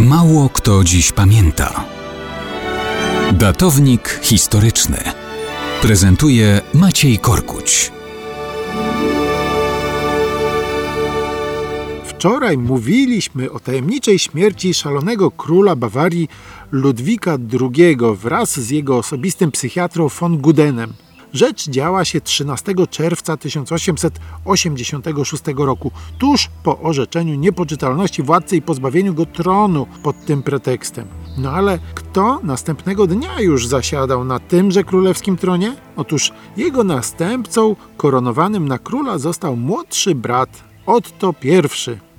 Mało kto dziś pamięta. Datownik historyczny prezentuje Maciej Korkuć. Wczoraj mówiliśmy o tajemniczej śmierci szalonego króla Bawarii Ludwika II wraz z jego osobistym psychiatrą von Gudenem. Rzecz działa się 13 czerwca 1886 roku, tuż po orzeczeniu niepoczytalności władcy i pozbawieniu go tronu pod tym pretekstem. No ale kto następnego dnia już zasiadał na tymże królewskim tronie? Otóż jego następcą koronowanym na króla został młodszy brat Otto I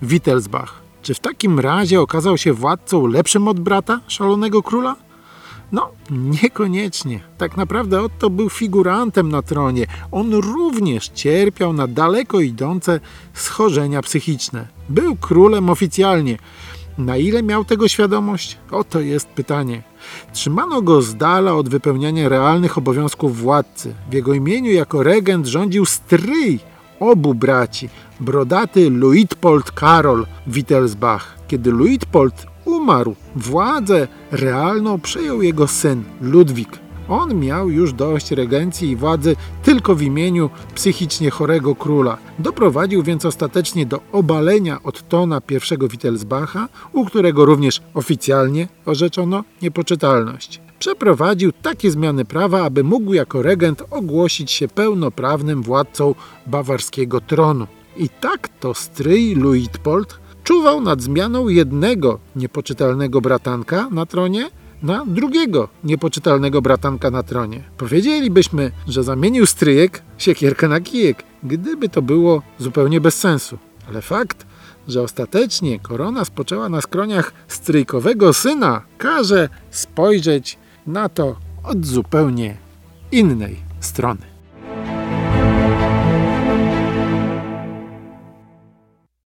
Wittelsbach. Czy w takim razie okazał się władcą lepszym od brata szalonego króla? No, niekoniecznie. Tak naprawdę Otto był figurantem na tronie. On również cierpiał na daleko idące schorzenia psychiczne. Był królem oficjalnie. Na ile miał tego świadomość? Oto jest pytanie. Trzymano go z dala od wypełniania realnych obowiązków władcy. W jego imieniu jako regent rządził stryj obu braci, brodaty Luitpold Karol Wittelsbach. Kiedy Luitpold umarł, władzę realną przejął jego syn Ludwik. On miał już dość regencji i władzy tylko w imieniu psychicznie chorego króla. Doprowadził więc ostatecznie do obalenia Ottona I Wittelsbacha, u którego również oficjalnie orzeczono niepoczytalność. Przeprowadził takie zmiany prawa, aby mógł jako regent ogłosić się pełnoprawnym władcą bawarskiego tronu. I tak to stryj Luitpold czuwał nad zmianą jednego niepoczytalnego bratanka na tronie na drugiego niepoczytalnego bratanka na tronie. Powiedzielibyśmy, że zamienił stryjek siekierkę na kijek, gdyby to było zupełnie bez sensu. Ale fakt, że ostatecznie korona spoczęła na skroniach stryjkowego syna, każe spojrzeć na to od zupełnie innej strony.